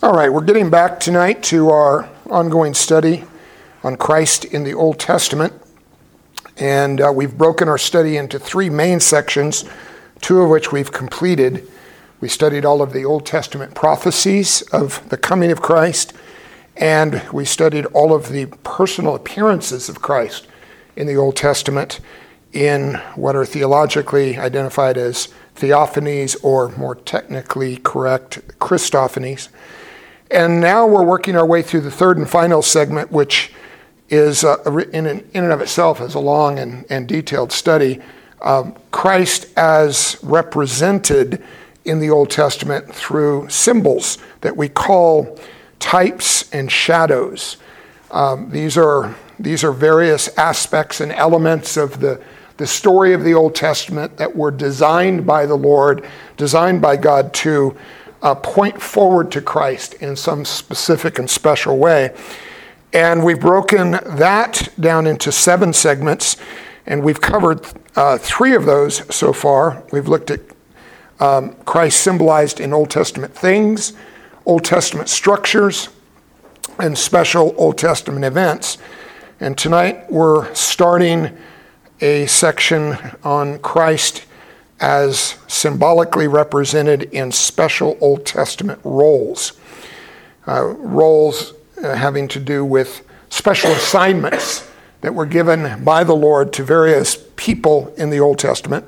All right, we're getting back tonight to our ongoing study on Christ in the Old Testament. And uh, we've broken our study into three main sections, two of which we've completed. We studied all of the Old Testament prophecies of the coming of Christ, and we studied all of the personal appearances of Christ in the Old Testament in what are theologically identified as theophanies or more technically correct Christophanies. And now we're working our way through the third and final segment, which is uh, in, in and of itself is a long and, and detailed study. Um, Christ as represented in the Old Testament through symbols that we call types and shadows. Um, these are these are various aspects and elements of the the story of the Old Testament that were designed by the Lord, designed by God to uh, point forward to Christ in some specific and special way. And we've broken that down into seven segments, and we've covered uh, three of those so far. We've looked at um, Christ symbolized in Old Testament things, Old Testament structures, and special Old Testament events. And tonight we're starting a section on Christ as symbolically represented in special Old Testament roles. Uh, roles uh, having to do with special assignments that were given by the Lord to various people in the Old Testament.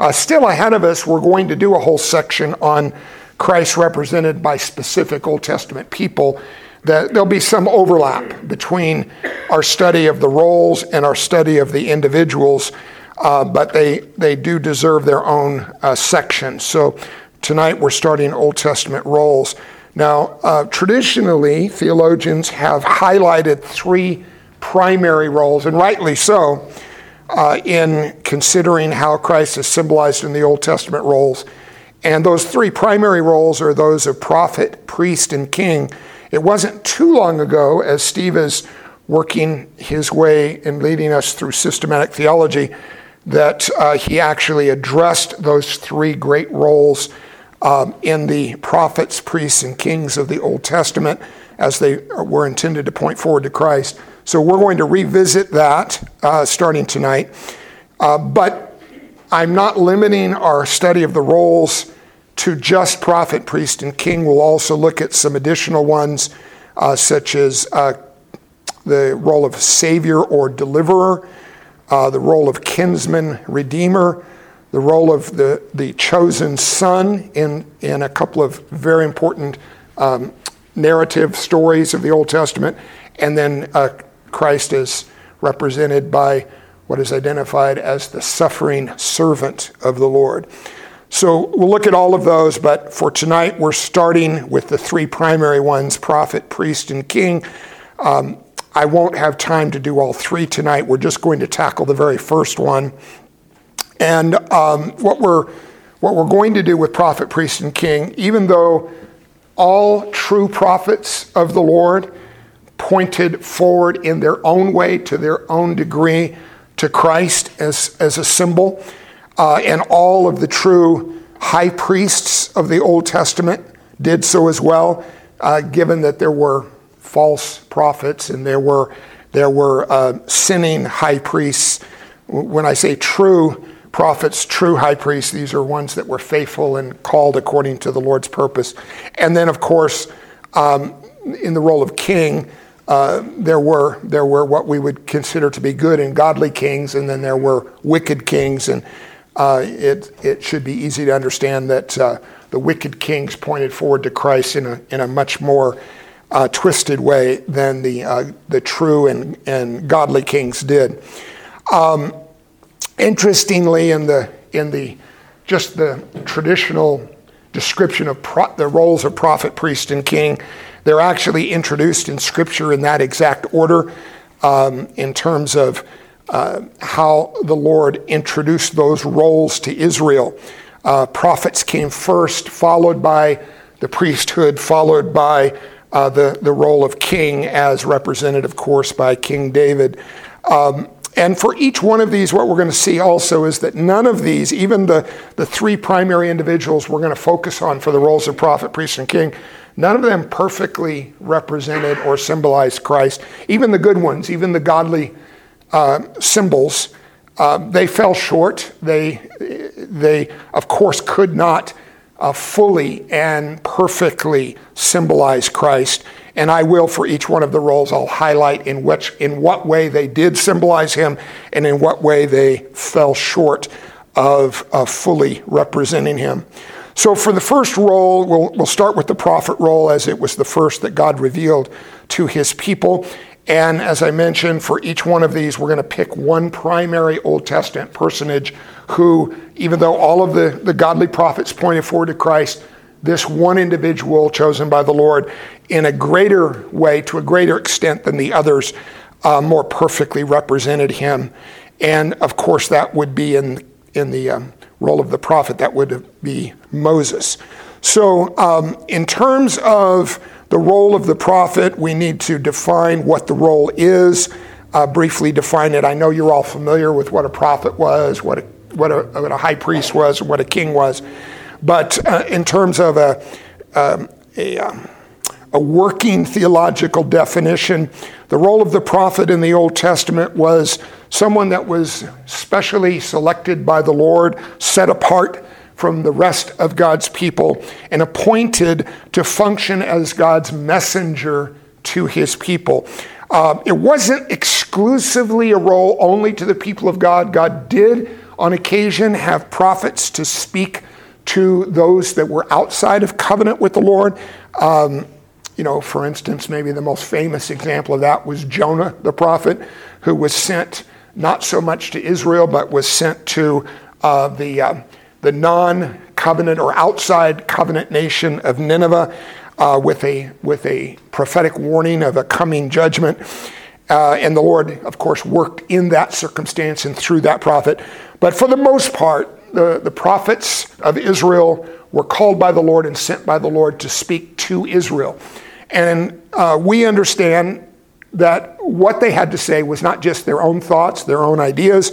Uh, still ahead of us, we're going to do a whole section on Christ represented by specific Old Testament people. That there'll be some overlap between our study of the roles and our study of the individuals uh, but they, they do deserve their own uh, section. So tonight we're starting Old Testament roles. Now, uh, traditionally, theologians have highlighted three primary roles, and rightly so, uh, in considering how Christ is symbolized in the Old Testament roles. And those three primary roles are those of prophet, priest, and king. It wasn't too long ago, as Steve is working his way and leading us through systematic theology, that uh, he actually addressed those three great roles um, in the prophets, priests, and kings of the Old Testament as they were intended to point forward to Christ. So we're going to revisit that uh, starting tonight. Uh, but I'm not limiting our study of the roles to just prophet, priest, and king. We'll also look at some additional ones, uh, such as uh, the role of savior or deliverer uh, the role of kinsman redeemer, the role of the, the chosen son in, in a couple of very important um, narrative stories of the Old Testament, and then uh, Christ is represented by what is identified as the suffering servant of the Lord. So we'll look at all of those, but for tonight, we're starting with the three primary ones prophet, priest, and king. Um, I won't have time to do all three tonight. We're just going to tackle the very first one. And um, what we're what we're going to do with prophet, priest, and king, even though all true prophets of the Lord pointed forward in their own way, to their own degree, to Christ as, as a symbol, uh, and all of the true high priests of the Old Testament did so as well, uh, given that there were false prophets, and there were there were uh, sinning high priests. When I say true prophets, true high priests, these are ones that were faithful and called according to the Lord's purpose. And then, of course, um, in the role of king, uh, there were there were what we would consider to be good and godly kings, and then there were wicked kings. And uh, it it should be easy to understand that uh, the wicked kings pointed forward to Christ in a in a much more uh, twisted way than the, uh, the true and, and godly kings did. Um, interestingly, in the, in the just the traditional description of pro- the roles of prophet, priest, and king, they're actually introduced in Scripture in that exact order um, in terms of uh, how the Lord introduced those roles to Israel. Uh, prophets came first, followed by the priesthood, followed by uh, the, the role of king as represented, of course, by King David. Um, and for each one of these, what we're going to see also is that none of these, even the, the three primary individuals we're going to focus on for the roles of prophet, priest, and king, none of them perfectly represented or symbolized Christ. Even the good ones, even the godly uh, symbols, uh, they fell short. They, they, of course, could not uh, fully and perfectly symbolize Christ. And I will, for each one of the roles, I'll highlight in, which, in what way they did symbolize him and in what way they fell short of, of fully representing him. So, for the first role, we'll, we'll start with the prophet role as it was the first that God revealed to his people. And as I mentioned, for each one of these, we're going to pick one primary Old Testament personage who, even though all of the, the godly prophets pointed forward to Christ, this one individual chosen by the Lord in a greater way, to a greater extent than the others, uh, more perfectly represented him. And of course, that would be in, in the um, role of the prophet, that would be Moses. So, um, in terms of the role of the prophet, we need to define what the role is, uh, briefly define it. I know you're all familiar with what a prophet was, what a, what a, what a high priest was, what a king was. But uh, in terms of a, um, a, um, a working theological definition, the role of the prophet in the Old Testament was someone that was specially selected by the Lord, set apart from the rest of God's people and appointed to function as God's messenger to his people. Uh, it wasn't exclusively a role only to the people of God. God did, on occasion, have prophets to speak to those that were outside of covenant with the Lord. Um, you know, for instance, maybe the most famous example of that was Jonah the prophet, who was sent not so much to Israel, but was sent to uh, the uh, the non covenant or outside covenant nation of Nineveh uh, with, a, with a prophetic warning of a coming judgment. Uh, and the Lord, of course, worked in that circumstance and through that prophet. But for the most part, the, the prophets of Israel were called by the Lord and sent by the Lord to speak to Israel. And uh, we understand that what they had to say was not just their own thoughts, their own ideas,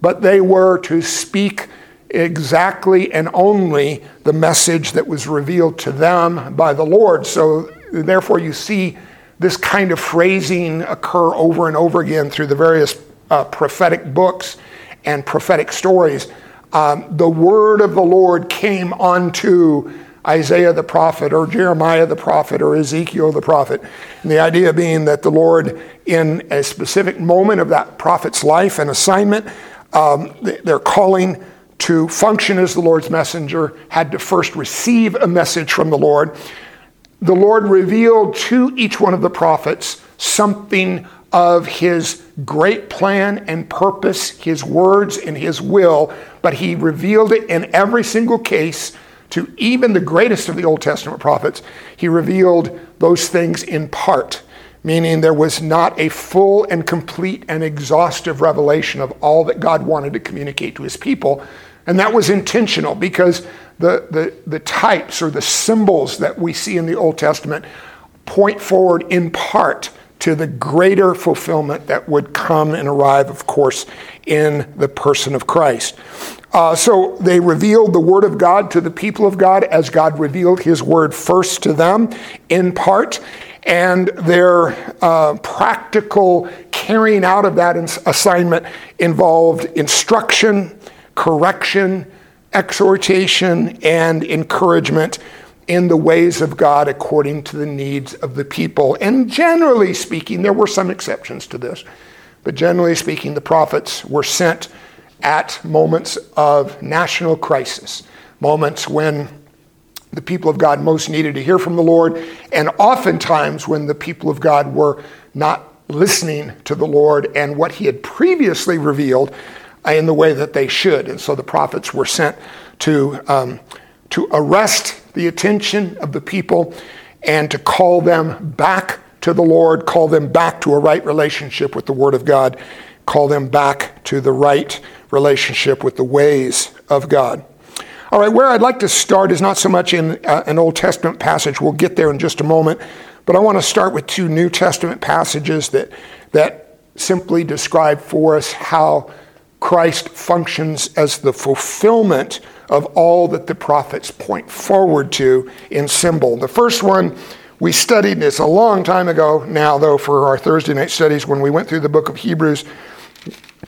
but they were to speak exactly and only the message that was revealed to them by the Lord. So, therefore, you see this kind of phrasing occur over and over again through the various uh, prophetic books and prophetic stories. Um, the word of the Lord came unto Isaiah the prophet, or Jeremiah the prophet, or Ezekiel the prophet. And the idea being that the Lord, in a specific moment of that prophet's life and assignment, um, they're calling to function as the Lord's messenger had to first receive a message from the Lord. The Lord revealed to each one of the prophets something of his great plan and purpose, his words and his will, but he revealed it in every single case to even the greatest of the Old Testament prophets. He revealed those things in part, meaning there was not a full and complete and exhaustive revelation of all that God wanted to communicate to his people. And that was intentional because the, the, the types or the symbols that we see in the Old Testament point forward in part to the greater fulfillment that would come and arrive, of course, in the person of Christ. Uh, so they revealed the Word of God to the people of God as God revealed His Word first to them, in part. And their uh, practical carrying out of that assignment involved instruction, correction, exhortation, and encouragement in the ways of God according to the needs of the people. And generally speaking, there were some exceptions to this, but generally speaking, the prophets were sent at moments of national crisis, moments when the people of God most needed to hear from the Lord, and oftentimes when the people of God were not listening to the Lord and what He had previously revealed in the way that they should. And so the prophets were sent to, um, to arrest the attention of the people and to call them back to the Lord, call them back to a right relationship with the Word of God, call them back to the right relationship with the ways of God. All right, where I'd like to start is not so much in uh, an Old Testament passage, we'll get there in just a moment, but I want to start with two New Testament passages that, that simply describe for us how Christ functions as the fulfillment of all that the prophets point forward to in symbol. The first one, we studied this a long time ago now, though, for our Thursday night studies when we went through the book of Hebrews.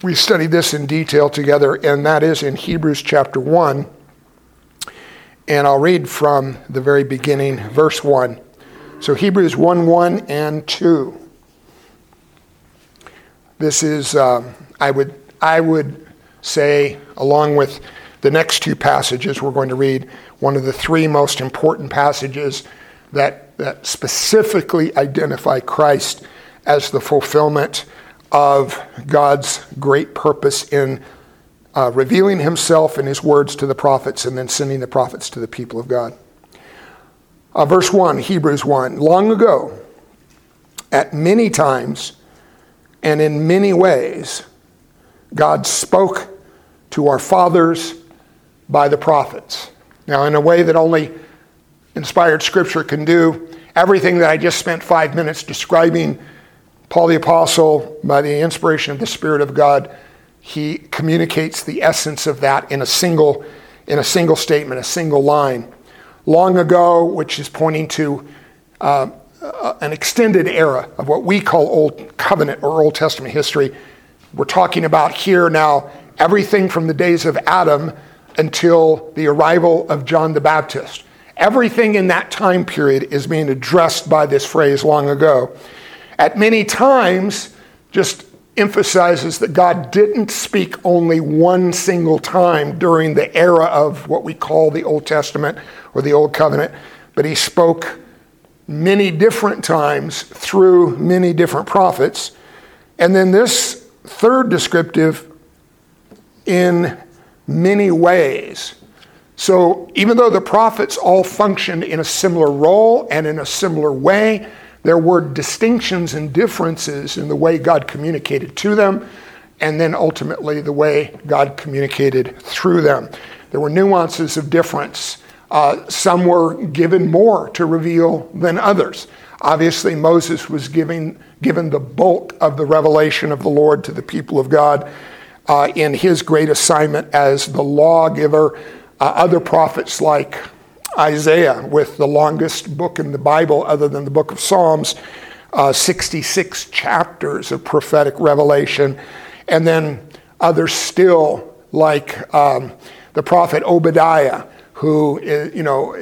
We studied this in detail together, and that is in Hebrews chapter 1. And I'll read from the very beginning, verse 1. So Hebrews 1 1 and 2. This is, uh, I, would, I would say, along with the next two passages we're going to read, one of the three most important passages that, that specifically identify Christ as the fulfillment of God's great purpose in uh, revealing himself and his words to the prophets and then sending the prophets to the people of God. Uh, verse 1, Hebrews 1. Long ago, at many times, and in many ways, God spoke to our fathers by the prophets. Now, in a way that only inspired scripture can do, everything that I just spent five minutes describing, Paul the Apostle, by the inspiration of the Spirit of God, he communicates the essence of that in a single, in a single statement, a single line. Long ago, which is pointing to uh, an extended era of what we call Old Covenant or Old Testament history. We're talking about here now everything from the days of Adam until the arrival of John the Baptist. Everything in that time period is being addressed by this phrase long ago. At many times, just emphasizes that God didn't speak only one single time during the era of what we call the Old Testament or the Old Covenant, but he spoke many different times through many different prophets. And then this third descriptive, in many ways. So even though the prophets all functioned in a similar role and in a similar way, there were distinctions and differences in the way God communicated to them, and then ultimately the way God communicated through them. There were nuances of difference. Uh, some were given more to reveal than others. Obviously, Moses was giving, given the bulk of the revelation of the Lord to the people of God uh, in his great assignment as the lawgiver. Uh, other prophets like Isaiah, with the longest book in the Bible other than the book of Psalms, uh, 66 chapters of prophetic revelation. And then others still, like um, the prophet Obadiah, who you know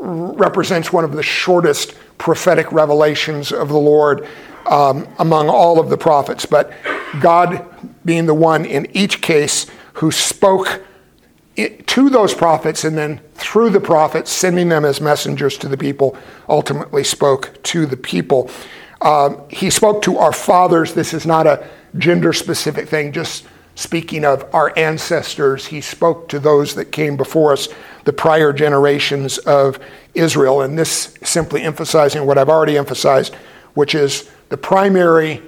represents one of the shortest prophetic revelations of the Lord um, among all of the prophets. But God being the one in each case who spoke to those prophets and then through the prophets, sending them as messengers to the people, ultimately spoke to the people. Um, he spoke to our fathers. This is not a gender specific thing, just speaking of our ancestors, he spoke to those that came before us, the prior generations of Israel. And this simply emphasizing what I've already emphasized, which is the primary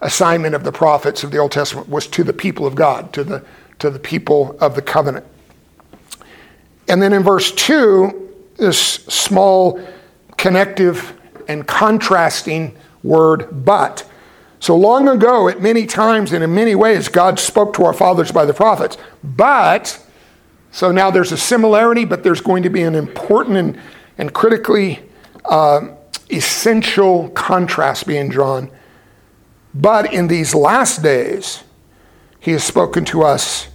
assignment of the prophets of the Old Testament was to the people of God, to the, to the people of the covenant. And then in verse 2, this small connective and contrasting word, but. So long ago, at many times and in many ways, God spoke to our fathers by the prophets. But, so now there's a similarity, but there's going to be an important and, and critically uh, essential contrast being drawn. But in these last days, he has spoken to us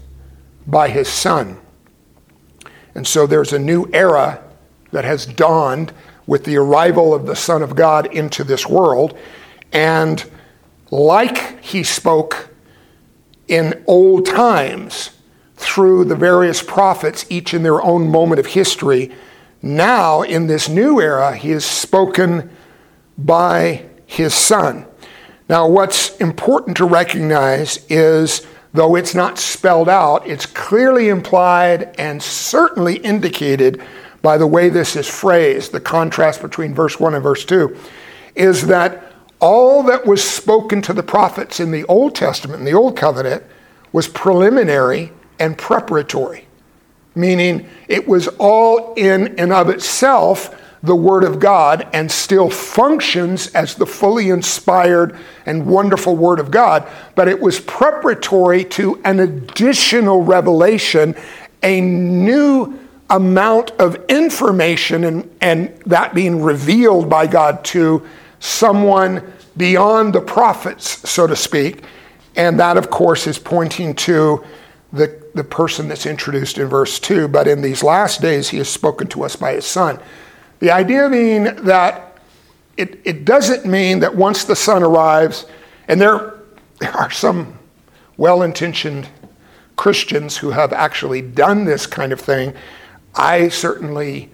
by his Son. And so there's a new era that has dawned with the arrival of the Son of God into this world. And like he spoke in old times through the various prophets, each in their own moment of history, now in this new era, he is spoken by his Son. Now, what's important to recognize is though it's not spelled out, it's clearly implied and certainly indicated by the way this is phrased, the contrast between verse 1 and verse 2, is that all that was spoken to the prophets in the Old Testament, in the Old Covenant, was preliminary and preparatory, meaning it was all in and of itself the Word of God and still functions as the fully inspired and wonderful Word of God, but it was preparatory to an additional revelation, a new amount of information, and, and that being revealed by God to someone beyond the prophets, so to speak. And that, of course, is pointing to the, the person that's introduced in verse 2. But in these last days, he has spoken to us by his Son. The idea being that it, it doesn't mean that once the Son arrives, and there, there are some well intentioned Christians who have actually done this kind of thing. I certainly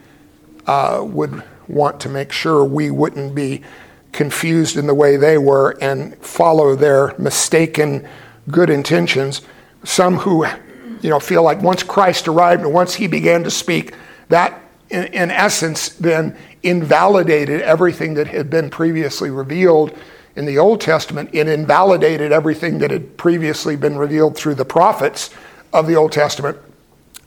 uh, would want to make sure we wouldn't be confused in the way they were and follow their mistaken good intentions. Some who, you know, feel like once Christ arrived and once he began to speak, that in, in essence then invalidated everything that had been previously revealed in the Old Testament. It invalidated everything that had previously been revealed through the prophets of the Old Testament.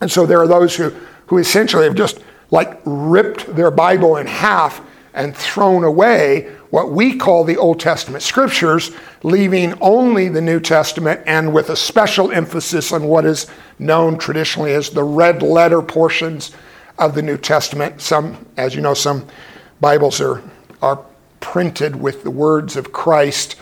And so there are those who, who essentially have just like ripped their Bible in half and thrown away what we call the Old Testament scriptures, leaving only the New Testament and with a special emphasis on what is known traditionally as the red letter portions of the New Testament. Some, as you know, some Bibles are, are printed with the words of Christ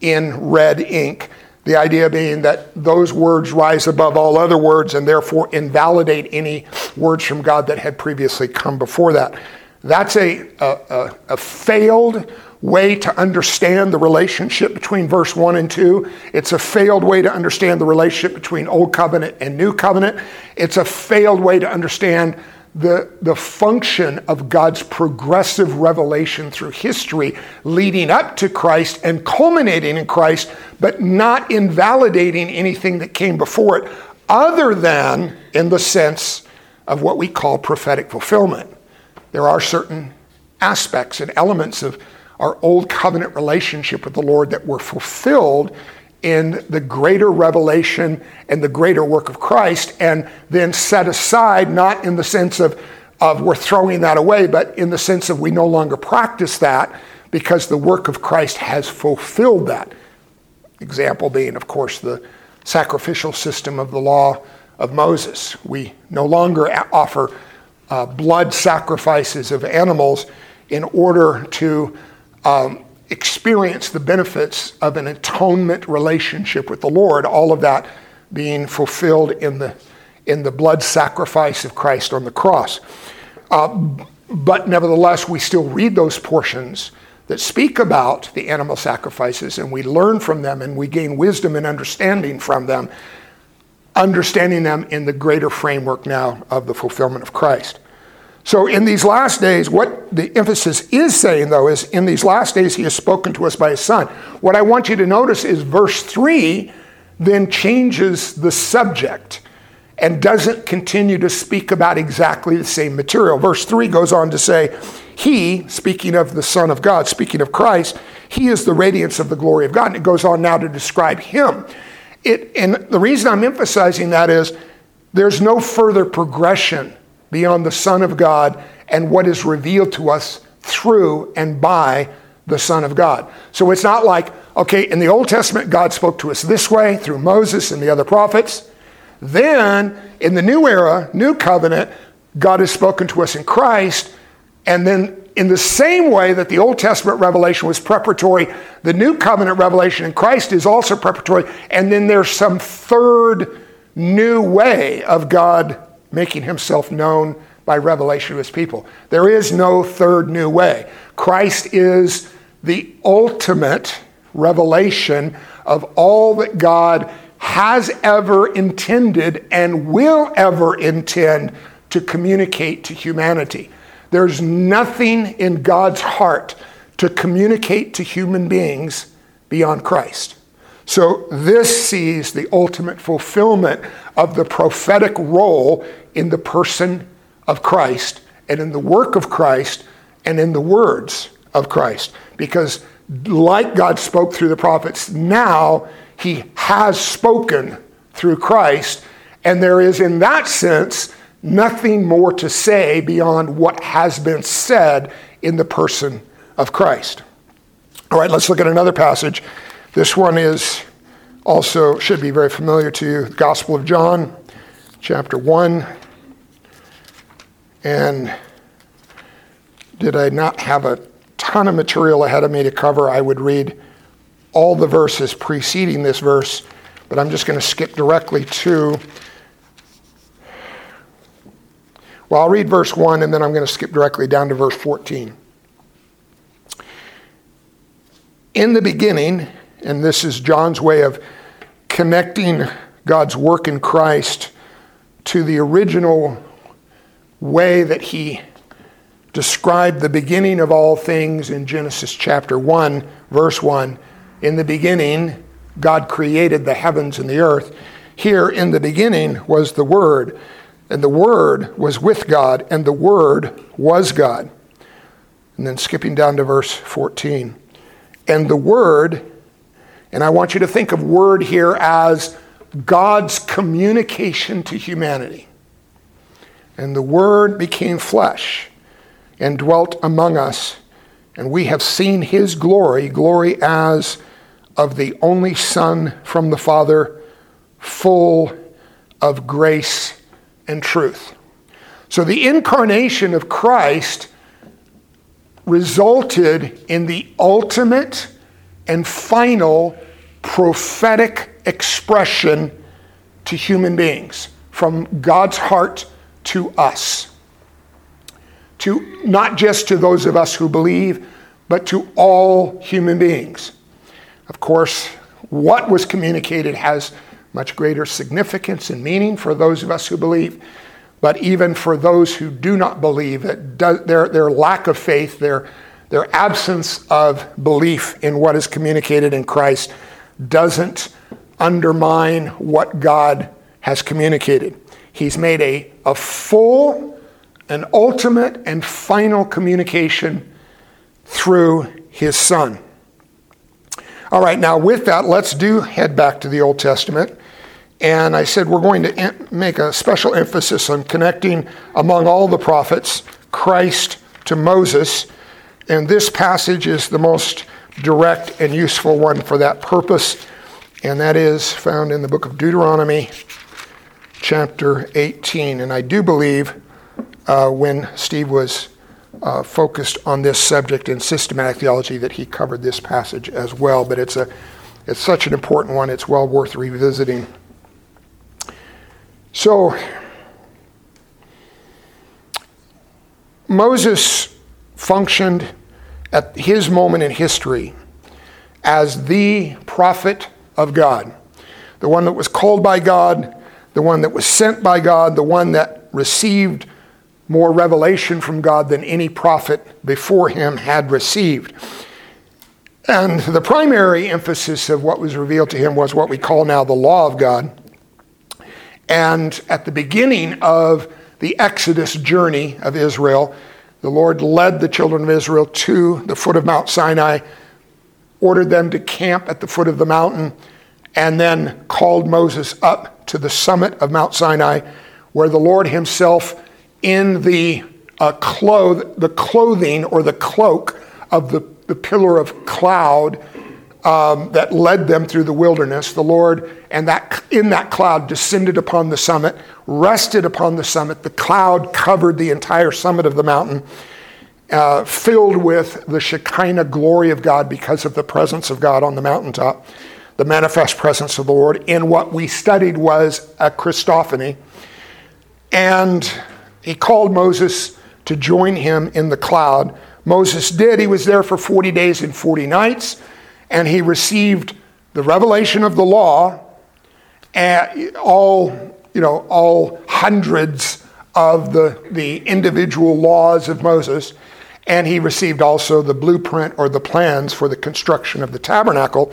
in red ink. The idea being that those words rise above all other words and therefore invalidate any words from God that had previously come before that. That's a, a, a, failed way to understand the relationship between verse 1 and 2. It's a failed way to understand the relationship between Old Covenant and New Covenant. It's a failed way to understand the, the function of God's progressive revelation through history leading up to Christ and culminating in Christ, but not invalidating anything that came before it, other than in the sense of what we call prophetic fulfillment. There are certain aspects and elements of our old covenant relationship with the Lord that were fulfilled in the greater revelation and the greater work of Christ, and then set aside, not in the sense of, of we're throwing that away, but in the sense of we no longer practice that because the work of Christ has fulfilled that. Example being, of course, the sacrificial system of the law of Moses. We no longer offer uh, blood sacrifices of animals in order to um, experience the benefits of an atonement relationship with the Lord, all of that being fulfilled in the, in the blood sacrifice of Christ on the cross. Uh, but nevertheless, we still read those portions that speak about the animal sacrifices, and we learn from them and we gain wisdom and understanding from them understanding them in the greater framework now of the fulfillment of Christ. So, in these last days, what the emphasis is saying, though, is in these last days, he has spoken to us by his son. What I want you to notice is verse 3 then changes the subject and doesn't continue to speak about exactly the same material. Verse 3 goes on to say, He, speaking of the Son of God, speaking of Christ, He is the radiance of the glory of God. And it goes on now to describe Him. It, and the reason I'm emphasizing that is there's no further progression beyond the Son of God and what is revealed to us through and by the Son of God. So it's not like, okay, in the Old Testament, God spoke to us this way through Moses and the other prophets. Then in the new era, new covenant, God has spoken to us in Christ. And then in the same way that the Old Testament revelation was preparatory, the new covenant revelation in Christ is also preparatory. And then there's some third new way of God making himself known by revelation to his people. There is no third new way. Christ is the ultimate revelation of all that God has ever intended and will ever intend to communicate to humanity. There's nothing in God's heart to communicate to human beings beyond Christ. So, this sees the ultimate fulfillment of the prophetic role in the person of Christ and in the work of Christ and in the words of Christ. Because, like God spoke through the prophets, now he has spoken through Christ. And there is, in that sense, nothing more to say beyond what has been said in the person of Christ. All right, let's look at another passage. This one is also should be very familiar to you. Gospel of John, chapter 1. And did I not have a ton of material ahead of me to cover, I would read all the verses preceding this verse, but I'm just going to skip directly to Well, I'll read verse 1 and then I'm going to skip directly down to verse 14. In the beginning, and this is John's way of connecting God's work in Christ to the original way that he described the beginning of all things in Genesis chapter 1, verse 1. In the beginning, God created the heavens and the earth. Here, in the beginning, was the Word and the Word was with God, and the Word was God. And then skipping down to verse 14. And the Word, and I want you to think of Word here as God's communication to humanity. And the Word became flesh and dwelt among us, and we have seen His glory, glory as of the only Son from the Father, full of grace and truth. So the incarnation of Christ resulted in the ultimate and final prophetic expression to human beings from God's heart to us. To not just to those of us who believe, but to all human beings. Of course, what was communicated has much greater significance and meaning for those of us who believe. But even for those who do not believe, does, their, their lack of faith, their, their absence of belief in what is communicated in Christ doesn't undermine what God has communicated. He's made a, a full, an ultimate, and final communication through His Son. All right, now with that, let's do head back to the Old Testament. And I said we're going to make a special emphasis on connecting among all the prophets Christ to Moses. And this passage is the most direct and useful one for that purpose. And that is found in the book of Deuteronomy, chapter 18. And I do believe uh, when Steve was uh, focused on this subject in systematic theology that he covered this passage as well. But it's a it's such an important one. It's well worth revisiting. So Moses functioned at his moment in history as the prophet of God, the one that was called by God, the one that was sent by God, the one that received more revelation from God than any prophet before him had received. And the primary emphasis of what was revealed to him was what we call now the law of God. And at the beginning of the Exodus journey of Israel, the Lord led the children of Israel to the foot of Mount Sinai, ordered them to camp at the foot of the mountain, and then called Moses up to the summit of Mount Sinai, where the Lord Himself in the uh, cloth, the clothing or the cloak of the, the pillar of cloud um, that led them through the wilderness. The Lord and that in that cloud descended upon the summit, rested upon the summit. The cloud covered the entire summit of the mountain, uh, filled with the Shekinah glory of God because of the presence of God on the mountaintop, the manifest presence of the Lord. In what we studied was a Christophany, and he called Moses to join him in the cloud. Moses did. He was there for 40 days and 40 nights, and he received the revelation of the law, and all, you know, all hundreds of the, the individual laws of Moses, and he received also the blueprint or the plans for the construction of the tabernacle.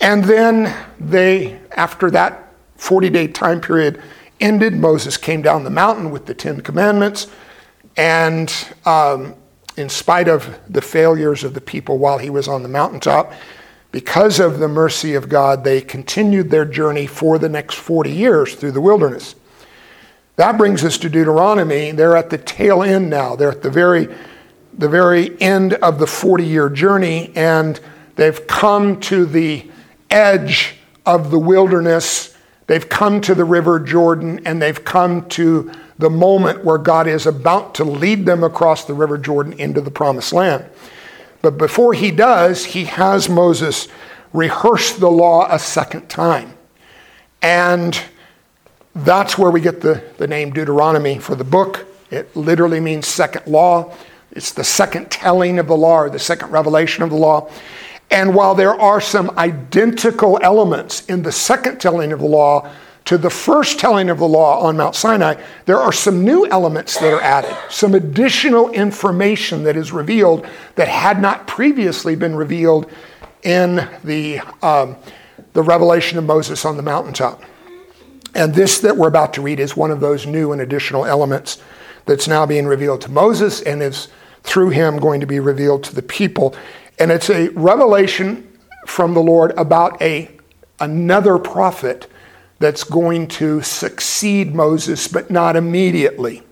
And then they, after that 40 day time period, ended, Moses came down the mountain with the Ten Commandments. And um, in spite of the failures of the people while he was on the mountaintop, because of the mercy of God, they continued their journey for the next 40 years through the wilderness. That brings us to Deuteronomy. They're at the tail end now. They're at the very, the very end of the 40 year journey, and they've come to the edge of the wilderness. They've come to the river Jordan, and they've come to the moment where God is about to lead them across the river Jordan into the promised land. But before he does, he has Moses rehearse the law a second time. And that's where we get the, the name Deuteronomy for the book. It literally means second law. It's the second telling of the law or the second revelation of the law. And while there are some identical elements in the second telling of the law to the first telling of the law on Mount Sinai, there are some new elements that are added, some additional information that is revealed that had not previously been revealed in the, um, the revelation of Moses on the mountaintop. And this that we're about to read is one of those new and additional elements that's now being revealed to Moses and is through him going to be revealed to the people. And it's a revelation from the Lord about a another prophet that's going to succeed Moses, but not immediately.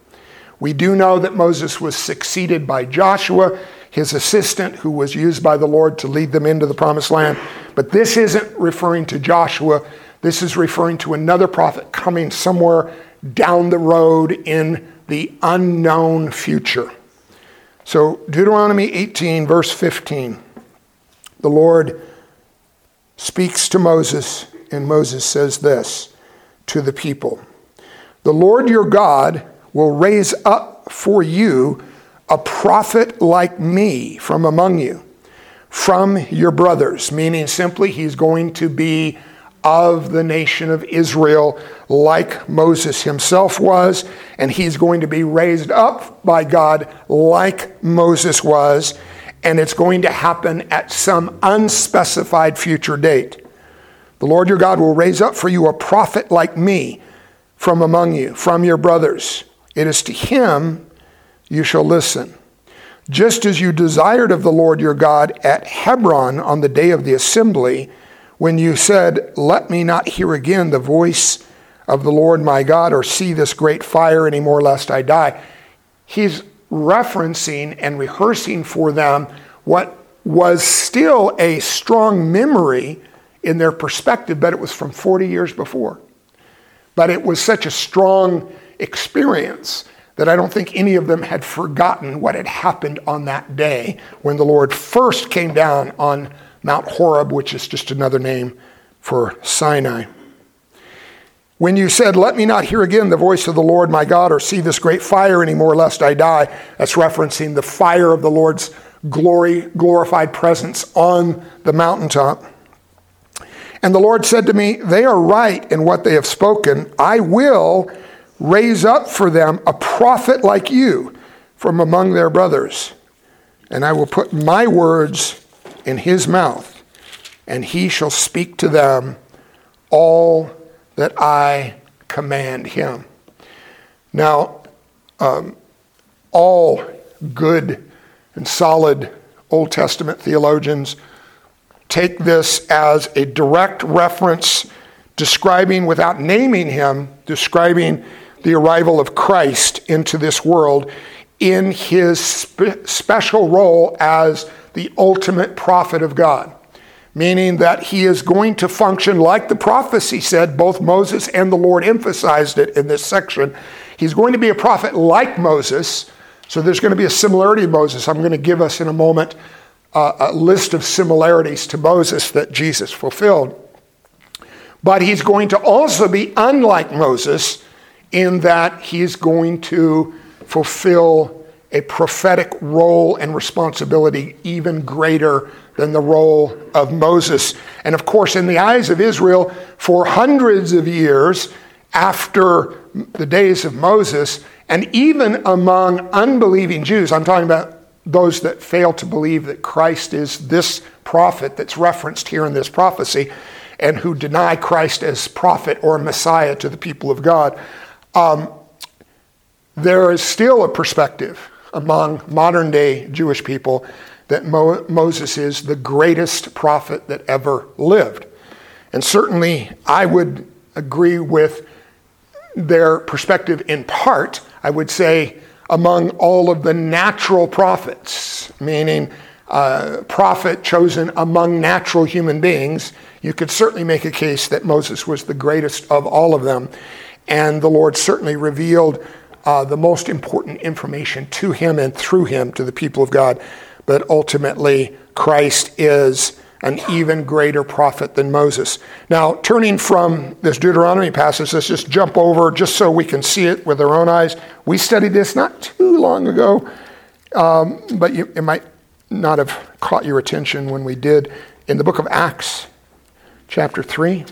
We do know that Moses was succeeded by Joshua, his assistant, who was used by the Lord to lead them into the promised land. But this isn't referring to Joshua. This is referring to another prophet coming somewhere down the road in the unknown future. So, Deuteronomy 18, verse 15, the Lord speaks to Moses, and Moses says this to the people The Lord your God will raise up for you a prophet like me from among you, from your brothers, meaning simply he's going to be of the nation of Israel, like Moses himself was, and he's going to be raised up by God like Moses was, and it's going to happen at some unspecified future date. The Lord your God will raise up for you a prophet like me from among you, from your brothers. It is to him you shall listen. Just as you desired of the Lord your God at Horeb on the day of the assembly, when you said, Let me not hear again the voice of the Lord my God or see this great fire anymore, lest I die. He's referencing and rehearsing for them what was still a strong memory in their perspective, but it was from 40 years before. But it was such a strong experience that I don't think any of them had forgotten what had happened on that day when the Lord first came down on Mount Horeb, which is just another name for Sinai. When you said, Let me not hear again the voice of the Lord my God or see this great fire anymore, lest I die, that's referencing the fire of the Lord's glory, glorified presence on the mountaintop. And the Lord said to me, They are right in what they have spoken. I will raise up for them a prophet like you from among their brothers, and I will put my words in his mouth, and he shall speak to them all that I command him. Now, um, all good and solid Old Testament theologians take this as a direct reference describing, without naming him, describing the arrival of Christ into this world in his spe- special role as the ultimate prophet of God, meaning that he is going to function like the prophecy said, both Moses and the Lord emphasized it in this section. He's going to be a prophet like Moses, so there's going to be a similarity to Moses. I'm going to give us in a moment a list of similarities to Moses that Jesus fulfilled. But he's going to also be unlike Moses in that he's going to fulfill a prophetic role and responsibility even greater than the role of Moses. And of course, in the eyes of Israel, for hundreds of years after the days of Moses, and even among unbelieving Jews, I'm talking about those that fail to believe that Christ is this prophet that's referenced here in this prophecy, and who deny Christ as prophet or Messiah to the people of God. Um, there is still a perspective among modern day Jewish people that Mo- Moses is the greatest prophet that ever lived. And certainly, I would agree with their perspective in part, I would say, among all of the natural prophets, meaning uh, prophet chosen among natural human beings, you could certainly make a case that Moses was the greatest of all of them. And the Lord certainly revealed uh, the most important information to him and through him to the people of God. But ultimately, Christ is an even greater prophet than Moses. Now, turning from this Deuteronomy passage, let's just jump over just so we can see it with our own eyes. We studied this not too long ago, um, but you, it might not have caught your attention when we did in the book of Acts, chapter 3.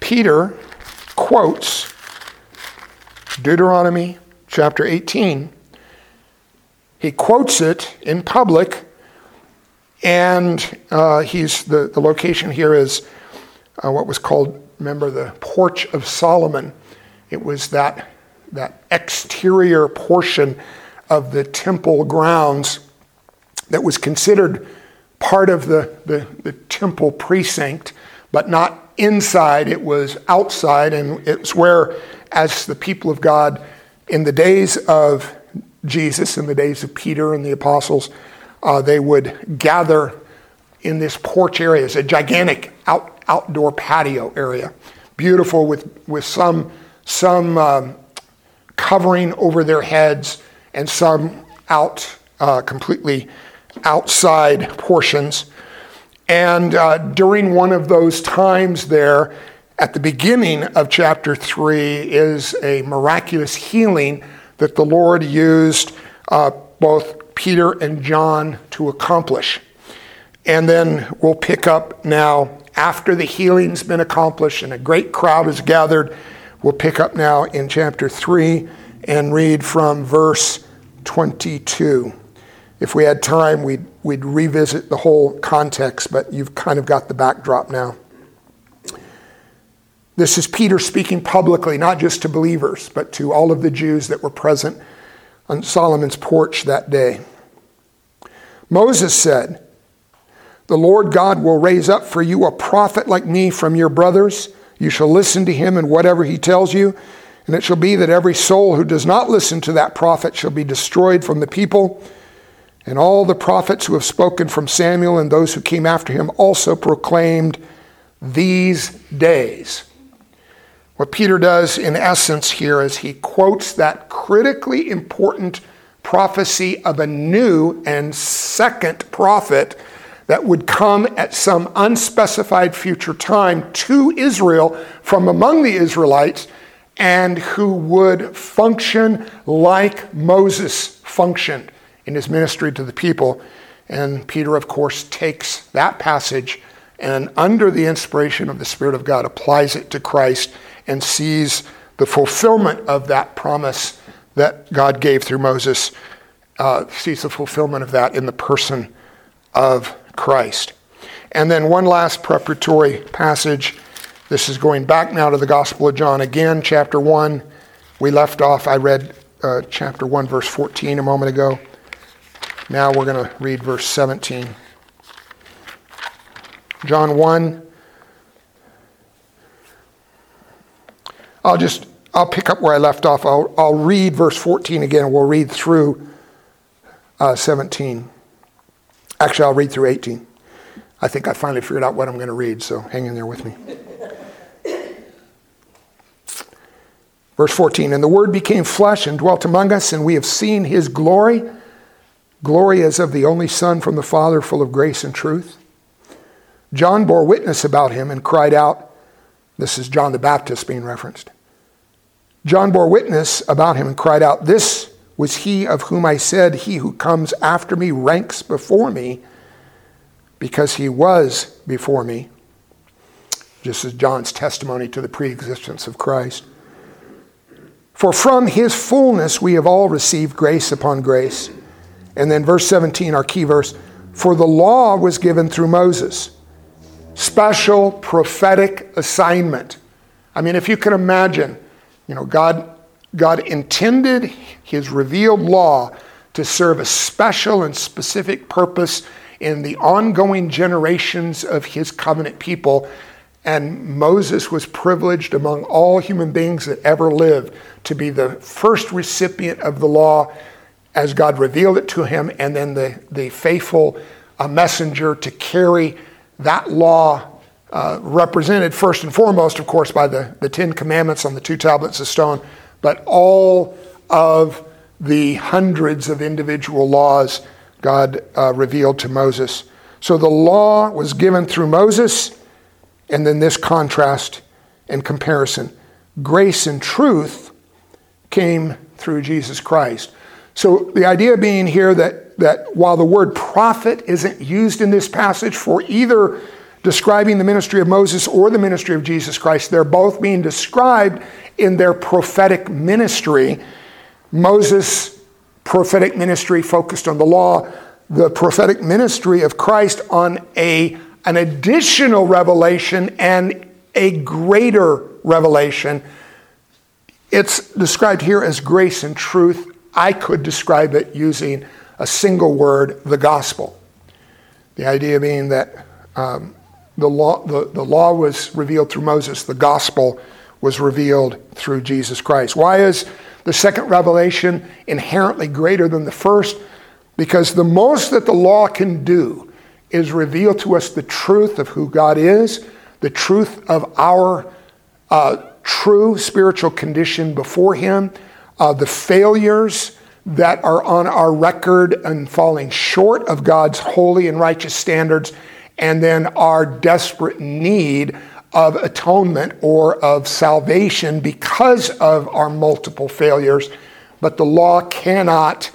Peter quotes Deuteronomy chapter 18. He quotes it in public and uh, he's the, the location here is uh, what was called, remember, the Porch of Solomon. It was that, that exterior portion of the temple grounds that was considered part of the, the, the temple precinct, but not inside, it was outside, and it's where, as the people of God in the days of Jesus, in the days of Peter and the apostles, uh, they would gather in this porch area. It's a gigantic out, outdoor patio area, beautiful with, with some, some um, covering over their heads and some out uh, completely outside portions. And uh, during one of those times there, at the beginning of chapter 3, is a miraculous healing that the Lord used uh, both Peter and John to accomplish. And then we'll pick up now after the healing's been accomplished and a great crowd is gathered. We'll pick up now in chapter 3 and read from verse 22. If we had time, we'd, we'd revisit the whole context, but you've kind of got the backdrop now. This is Peter speaking publicly, not just to believers, but to all of the Jews that were present on Solomon's porch that day. Moses said, The Lord God will raise up for you a prophet like me from your brothers. You shall listen to him and whatever he tells you. And it shall be that every soul who does not listen to that prophet shall be destroyed from the people. And all the prophets who have spoken from Samuel and those who came after him also proclaimed these days. What Peter does in essence here is he quotes that critically important prophecy of a new and second prophet that would come at some unspecified future time to Israel from among the Israelites and who would function like Moses functioned in his ministry to the people. And Peter, of course, takes that passage and, under the inspiration of the Spirit of God, applies it to Christ and sees the fulfillment of that promise that God gave through Moses, uh, sees the fulfillment of that in the person of Christ. And then one last preparatory passage. This is going back now to the Gospel of John again, chapter 1. We left off, I read uh, chapter 1, verse 14 a moment ago. Now we're going to read verse 17. John 1, I'll just I'll pick up where I left off. I'll, I'll read verse 14 again, we'll read through uh, 17. Actually, I'll read through 18. I think I finally figured out what I'm going to read, so hang in there with me. Verse 14 And the Word became flesh and dwelt among us, and we have seen his glory. Glory as of the only Son from the Father, full of grace and truth. John bore witness about him and cried out, This is John the Baptist being referenced. John bore witness about him and cried out, This was he of whom I said, He who comes after me ranks before me, because he was before me. Just as John's testimony to the preexistence of Christ. For from his fullness we have all received grace upon grace. And then verse 17, our key verse For the law was given through Moses, special prophetic assignment. I mean, if you can imagine, you know, God, God intended his revealed law to serve a special and specific purpose in the ongoing generations of his covenant people. And Moses was privileged among all human beings that ever lived to be the first recipient of the law as God revealed it to him, and then the, the faithful uh, messenger to carry that law, uh, represented first and foremost, of course, by the, the Ten Commandments on the two tablets of stone, but all of the hundreds of individual laws God uh, revealed to Moses. So the law was given through Moses, and then this contrast and comparison. Grace and truth came through Jesus Christ. So the idea being here that, that while the word prophet isn't used in this passage for either describing the ministry of Moses or the ministry of Jesus Christ, they're both being described in their prophetic ministry. Moses' prophetic ministry focused on the law, the prophetic ministry of Christ on a, an additional revelation and a greater revelation. It's described here as grace and truth. I could describe it using a single word, the gospel. The idea being that um, the, law, the, the law was revealed through Moses, the gospel was revealed through Jesus Christ. Why is the second revelation inherently greater than the first? Because the most that the law can do is reveal to us the truth of who God is, the truth of our uh, true spiritual condition before Him, uh, the failures that are on our record and falling short of God's holy and righteous standards, and then our desperate need of atonement or of salvation because of our multiple failures. But the law cannot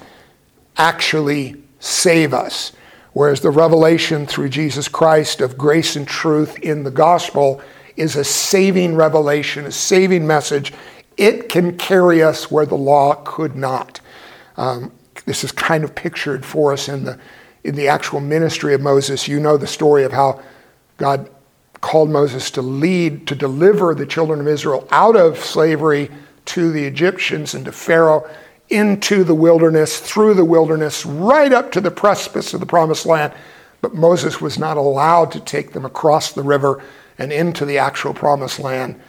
actually save us. Whereas the revelation through Jesus Christ of grace and truth in the gospel is a saving revelation, a saving message. It can carry us where the law could not. Um, this is kind of pictured for us in the, in the actual ministry of Moses. You know the story of how God called Moses to lead, to deliver the children of Israel out of slavery to the Egyptians and to Pharaoh into the wilderness, through the wilderness, right up to the precipice of the promised land. But Moses was not allowed to take them across the river and into the actual promised land.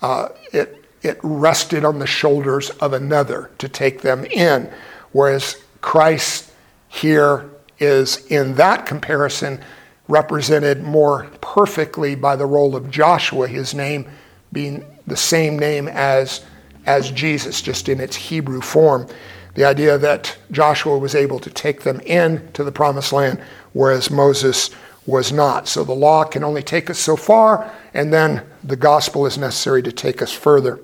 Uh, it, it rested on the shoulders of another to take them in. Whereas Christ here is, in that comparison, represented more perfectly by the role of Joshua, his name being the same name as as Jesus, just in its Hebrew form. The idea that Joshua was able to take them in to the promised land, whereas Moses was not. So the law can only take us so far, and then the gospel is necessary to take us further.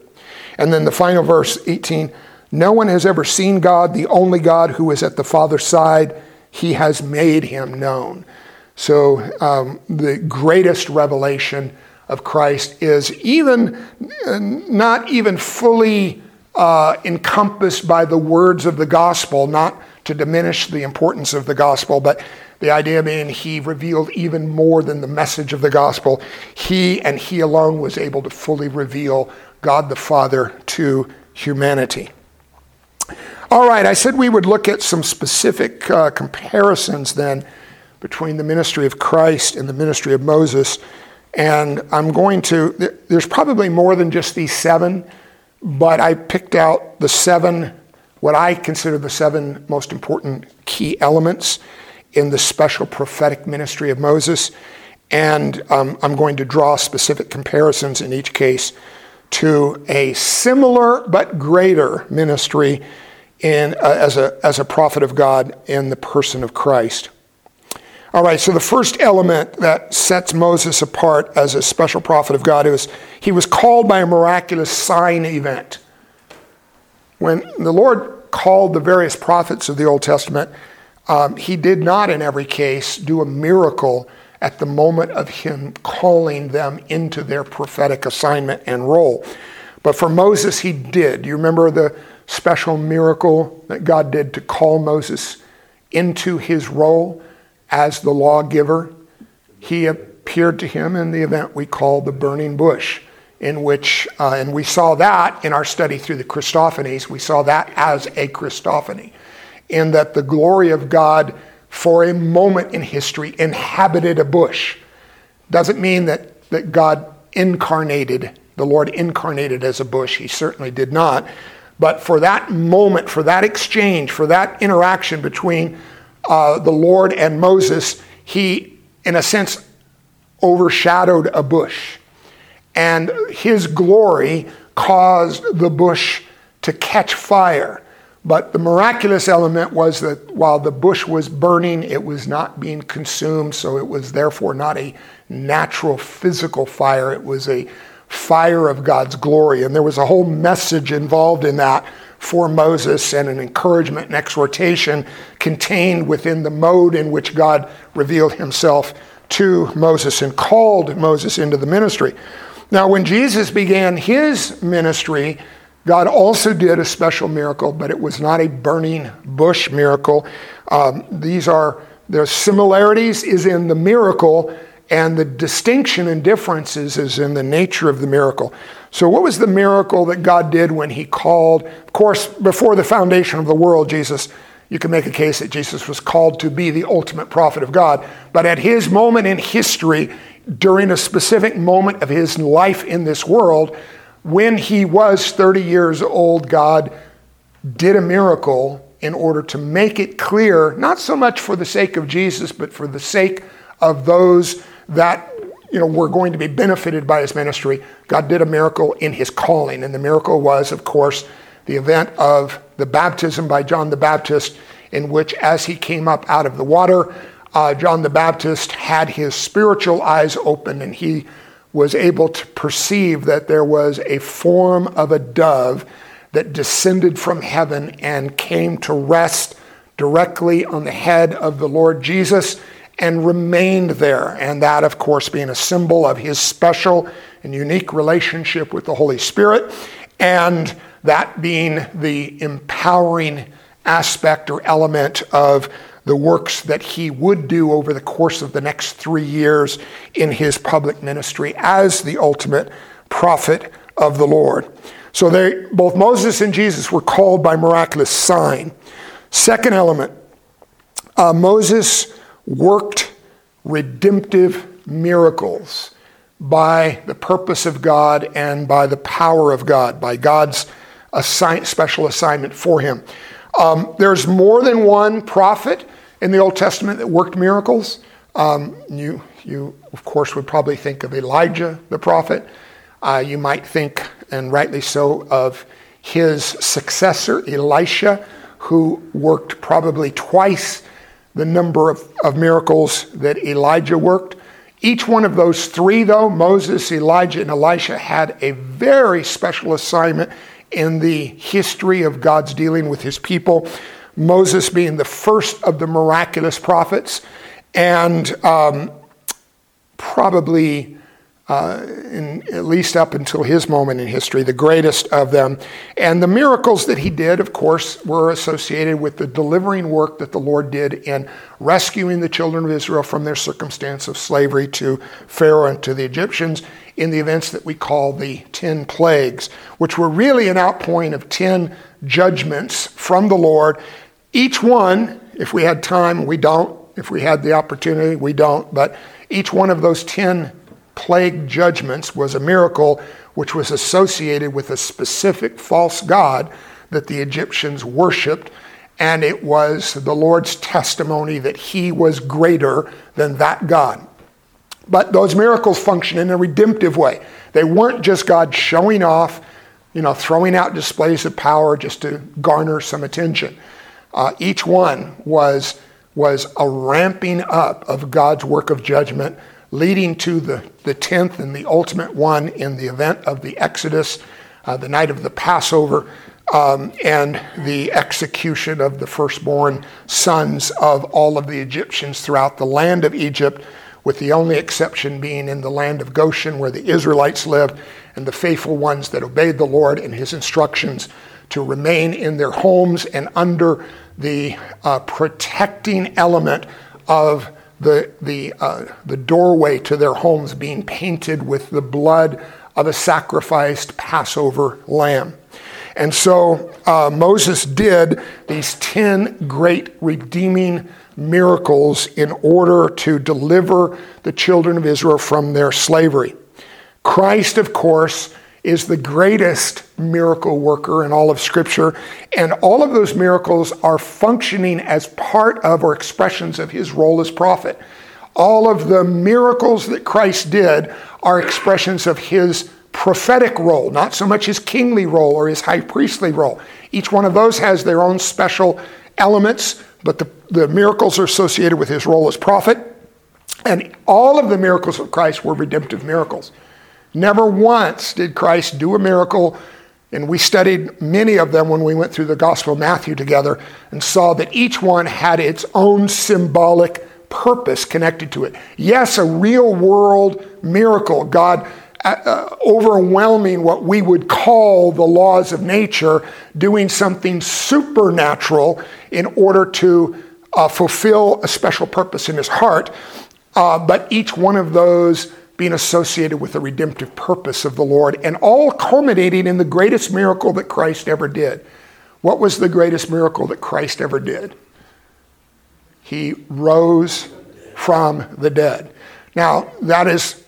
And then the final verse, 18 No one has ever seen God, the only God who is at the Father's side, he has made him known. So um, the greatest revelation of Christ is even not even fully uh, encompassed by the words of the gospel, not to diminish the importance of the gospel, but the idea being he revealed even more than the message of the gospel. He and he alone was able to fully reveal God the Father to humanity. All right, I said we would look at some specific uh, comparisons then between the ministry of Christ and the ministry of Moses. And I'm going to, there's probably more than just these seven, but I picked out the seven, what I consider the seven most important key elements in the special prophetic ministry of Moses. And um, I'm going to draw specific comparisons in each case to a similar but greater ministry in, uh, as, a, as a prophet of God in the person of Christ. All right, so the first element that sets Moses apart as a special prophet of God is he was called by a miraculous sign event. When the Lord called the various prophets of the Old Testament, um, he did not in every case do a miracle at the moment of him calling them into their prophetic assignment and role. But for Moses, he did. You remember the special miracle that God did to call Moses into his role? as the lawgiver, he appeared to him in the event we call the burning bush, in which, uh, and we saw that in our study through the Christophanies, we saw that as a Christophany, in that the glory of God for a moment in history inhabited a bush. Doesn't mean that that God incarnated, the Lord incarnated as a bush. He certainly did not. But for that moment, for that exchange, for that interaction between uh, the Lord and Moses, he, in a sense, overshadowed a bush. And his glory caused the bush to catch fire. But the miraculous element was that while the bush was burning, it was not being consumed, so it was therefore not a natural physical fire. It was a fire of God's glory. And there was a whole message involved in that for Moses and an encouragement and exhortation contained within the mode in which God revealed himself to Moses and called Moses into the ministry. Now, when Jesus began his ministry, God also did a special miracle, but it was not a burning bush miracle. Um, these are, the similarities is in the miracle, and the distinction and differences is in the nature of the miracle. So, what was the miracle that God did when He called? Of course, before the foundation of the world, Jesus, you can make a case that Jesus was called to be the ultimate prophet of God. But at His moment in history, during a specific moment of His life in this world, when he was 30 years old, God did a miracle in order to make it clear, not so much for the sake of Jesus, but for the sake of those that you know were going to be benefited by his ministry. God did a miracle in his calling, and the miracle was, of course, the event of the baptism by John the Baptist, in which, as he came up out of the water, uh, John the Baptist had his spiritual eyes open, and he was able to perceive that there was a form of a dove that descended from heaven and came to rest directly on the head of the Lord Jesus and remained there. And that, of course, being a symbol of his special and unique relationship with the Holy Spirit, and that being the empowering aspect or element of the works that he would do over the course of the next three years in his public ministry as the ultimate prophet of the Lord. So they, both Moses and Jesus were called by miraculous sign. Second element, uh, Moses worked redemptive miracles by the purpose of God and by the power of God, by God's assign, special assignment for him. Um, there's more than one prophet in the Old Testament that worked miracles. Um, you, you, of course, would probably think of Elijah the prophet. Uh, you might think, and rightly so, of his successor, Elisha, who worked probably twice the number of, of miracles that Elijah worked. Each one of those three, though, Moses, Elijah, and Elisha, had a very special assignment in the history of God's dealing with his people. Moses being the first of the miraculous prophets, and um, probably, uh, in, at least up until his moment in history, the greatest of them. And the miracles that he did, of course, were associated with the delivering work that the Lord did in rescuing the children of Israel from their circumstance of slavery to Pharaoh and to the Egyptians in the events that we call the 10 plagues, which were really an outpouring of 10 judgments from the Lord. Each one, if we had time, we don't. If we had the opportunity, we don't. But each one of those 10 plague judgments was a miracle which was associated with a specific false god that the Egyptians worshiped. And it was the Lord's testimony that he was greater than that God. But those miracles function in a redemptive way. They weren't just God showing off, you know, throwing out displays of power just to garner some attention. Uh, each one was, was a ramping up of God's work of judgment, leading to the, the 10th and the ultimate one in the event of the Exodus, uh, the night of the Passover, um, and the execution of the firstborn sons of all of the Egyptians throughout the land of Egypt, with the only exception being in the land of Goshen, where the Israelites lived, and the faithful ones that obeyed the Lord and his instructions to remain in their homes and under the uh, protecting element of the, the, uh, the doorway to their homes being painted with the blood of a sacrificed Passover lamb. And so uh, Moses did these 10 great redeeming miracles in order to deliver the children of Israel from their slavery. Christ, of course, is the greatest miracle worker in all of Scripture, and all of those miracles are functioning as part of or expressions of his role as prophet. All of the miracles that Christ did are expressions of his prophetic role, not so much his kingly role or his high priestly role. Each one of those has their own special elements, but the, the miracles are associated with his role as prophet. And all of the miracles of Christ were redemptive miracles. Never once did Christ do a miracle, and we studied many of them when we went through the Gospel of Matthew together and saw that each one had its own symbolic purpose connected to it. Yes, a real world miracle. God uh, uh, overwhelming what we would call the laws of nature, doing something supernatural in order to uh, fulfill a special purpose in his heart. Uh, but each one of those being associated with the redemptive purpose of the Lord, and all culminating in the greatest miracle that Christ ever did. What was the greatest miracle that Christ ever did? He rose from the dead. Now, that is,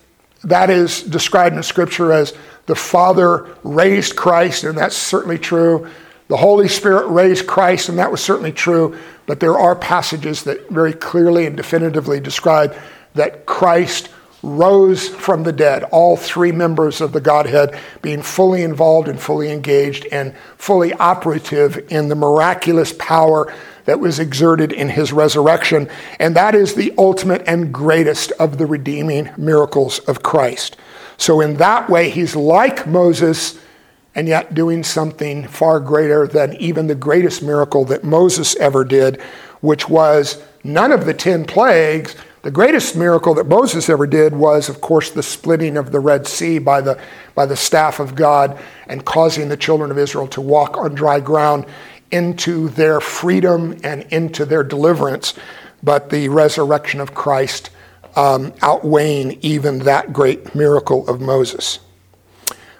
that is described in Scripture as the Father raised Christ, and that's certainly true. The Holy Spirit raised Christ, and that was certainly true. But there are passages that very clearly and definitively describe that Christ rose from the dead, all three members of the Godhead being fully involved and fully engaged and fully operative in the miraculous power that was exerted in his resurrection. And that is the ultimate and greatest of the redeeming miracles of Christ. So, in that way, he's like Moses and yet doing something far greater than even the greatest miracle that Moses ever did, which was none of the 10 plagues the greatest miracle that Moses ever did was, of course, the splitting of the Red Sea by the, by the staff of God and causing the children of Israel to walk on dry ground into their freedom and into their deliverance. But the resurrection of Christ um, outweighing even that great miracle of Moses.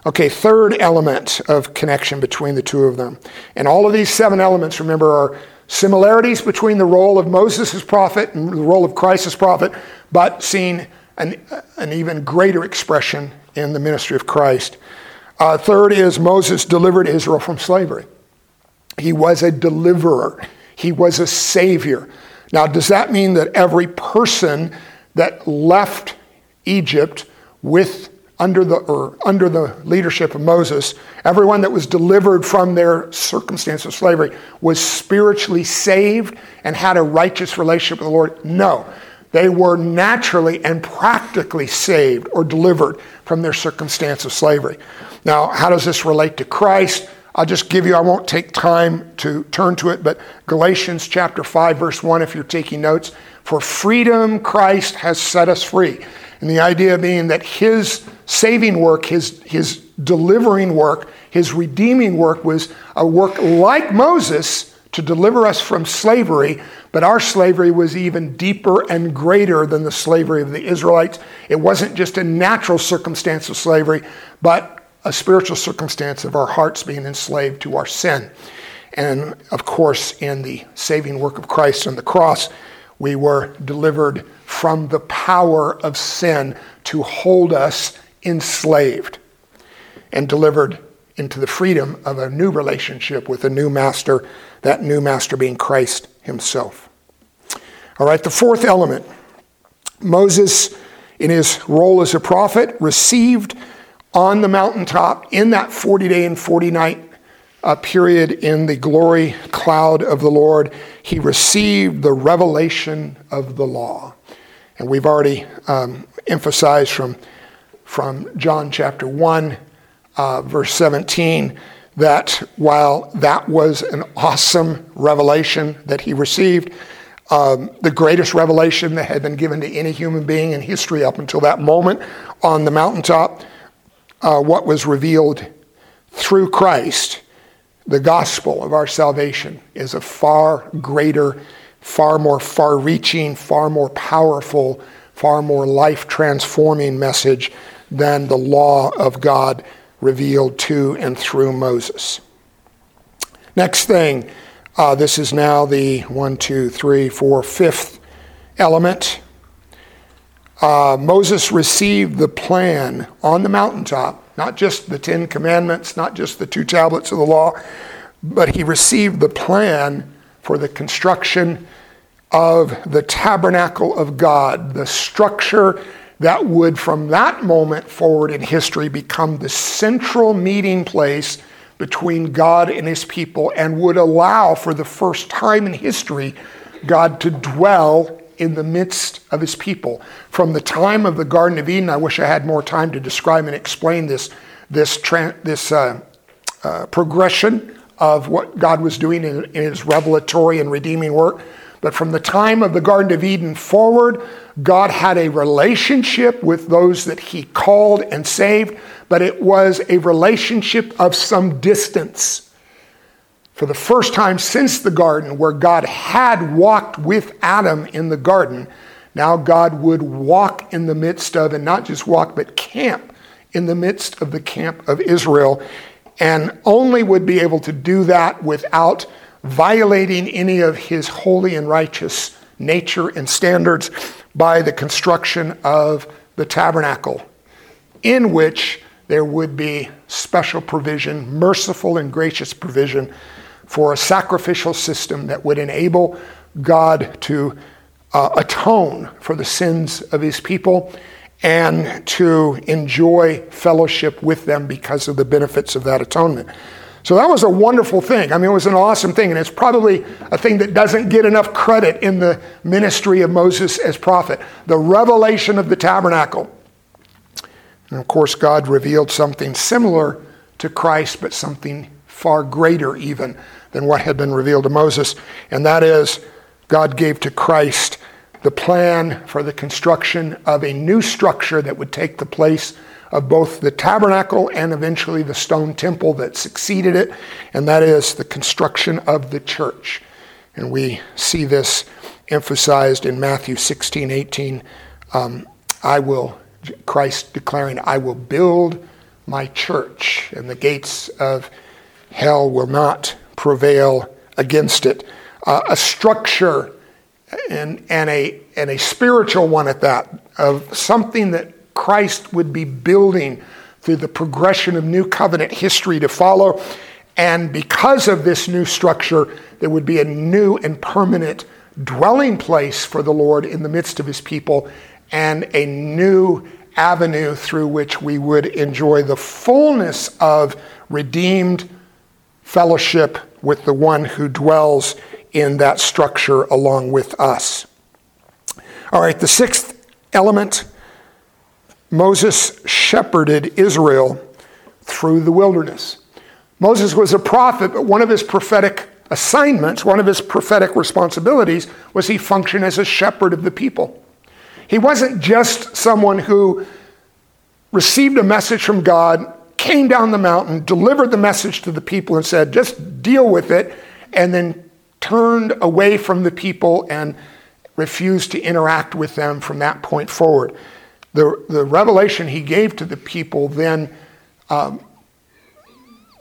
Okay, third element of connection between the two of them. And all of these seven elements, remember, are similarities between the role of Moses as prophet and the role of Christ as prophet, but seeing an, an even greater expression in the ministry of Christ. Uh, third is Moses delivered Israel from slavery. He was a deliverer, he was a savior. Now, does that mean that every person that left Egypt with under the, or under the leadership of Moses, everyone that was delivered from their circumstance of slavery was spiritually saved and had a righteous relationship with the Lord? No. They were naturally and practically saved or delivered from their circumstance of slavery. Now, how does this relate to Christ? I'll just give you, I won't take time to turn to it, but Galatians chapter 5, verse 1, if you're taking notes. For freedom, Christ has set us free. And the idea being that his saving work, his, his delivering work, his redeeming work was a work like Moses to deliver us from slavery, but our slavery was even deeper and greater than the slavery of the Israelites. It wasn't just a natural circumstance of slavery, but a spiritual circumstance of our hearts being enslaved to our sin. And of course, in the saving work of Christ on the cross, we were delivered from the power of sin to hold us enslaved and delivered into the freedom of a new relationship with a new master, that new master being Christ himself. All right, the fourth element Moses, in his role as a prophet, received on the mountaintop in that 40 day and 40 night uh, period in the glory cloud of the Lord, he received the revelation of the law. And we've already um, emphasized from, from John chapter 1, uh, verse 17, that while that was an awesome revelation that he received, um, the greatest revelation that had been given to any human being in history up until that moment on the mountaintop, uh, what was revealed through Christ, the gospel of our salvation, is a far greater far more far reaching, far more powerful, far more life transforming message than the law of God revealed to and through Moses. Next thing, uh, this is now the one, two, three, four, fifth element. uh, Moses received the plan on the mountaintop, not just the Ten Commandments, not just the two tablets of the law, but he received the plan for the construction of the tabernacle of God, the structure that would, from that moment forward in history, become the central meeting place between God and his people and would allow, for the first time in history, God to dwell in the midst of his people. From the time of the Garden of Eden, I wish I had more time to describe and explain this, this, this uh, uh, progression of what God was doing in, in his revelatory and redeeming work. But from the time of the Garden of Eden forward, God had a relationship with those that he called and saved, but it was a relationship of some distance for the first time since the garden, where God had walked with Adam in the garden, now God would walk in the midst of, and not just walk, but camp in the midst of the camp of Israel, and only would be able to do that without violating any of his holy and righteous nature and standards by the construction of the tabernacle, in which there would be special provision, merciful and gracious provision for a sacrificial system that would enable God to uh, atone for the sins of his people and to enjoy fellowship with them because of the benefits of that atonement. So that was a wonderful thing. I mean, it was an awesome thing, and it's probably a thing that doesn't get enough credit in the ministry of Moses as prophet. The revelation of the tabernacle. And of course, God revealed something similar to Christ, but something far greater even than what had been revealed to Moses, and that is God gave to Christ the plan for the construction of a new structure that would take the place of both the tabernacle and eventually the stone temple that succeeded it, and that is the construction of the church. And we see this emphasized in Matthew 16, 18. Um, I will, Christ declaring, I will build my church, and the gates of hell will not prevail against it. Uh, a structure and, and, a, and a spiritual one at that, of something that Christ would be building through the progression of new covenant history to follow. And because of this new structure, there would be a new and permanent dwelling place for the Lord in the midst of his people and a new avenue through which we would enjoy the fullness of redeemed fellowship with the one who dwells in that structure along with us. All right, the sixth element Moses shepherded Israel through the wilderness. Moses was a prophet, but one of his prophetic assignments, one of his prophetic responsibilities, was he functioned as a shepherd of the people. He wasn't just someone who received a message from God came down the mountain, delivered the message to the people, and said, just deal with it, and then turned away from the people and refused to interact with them from that point forward. The, the revelation he gave to the people then um,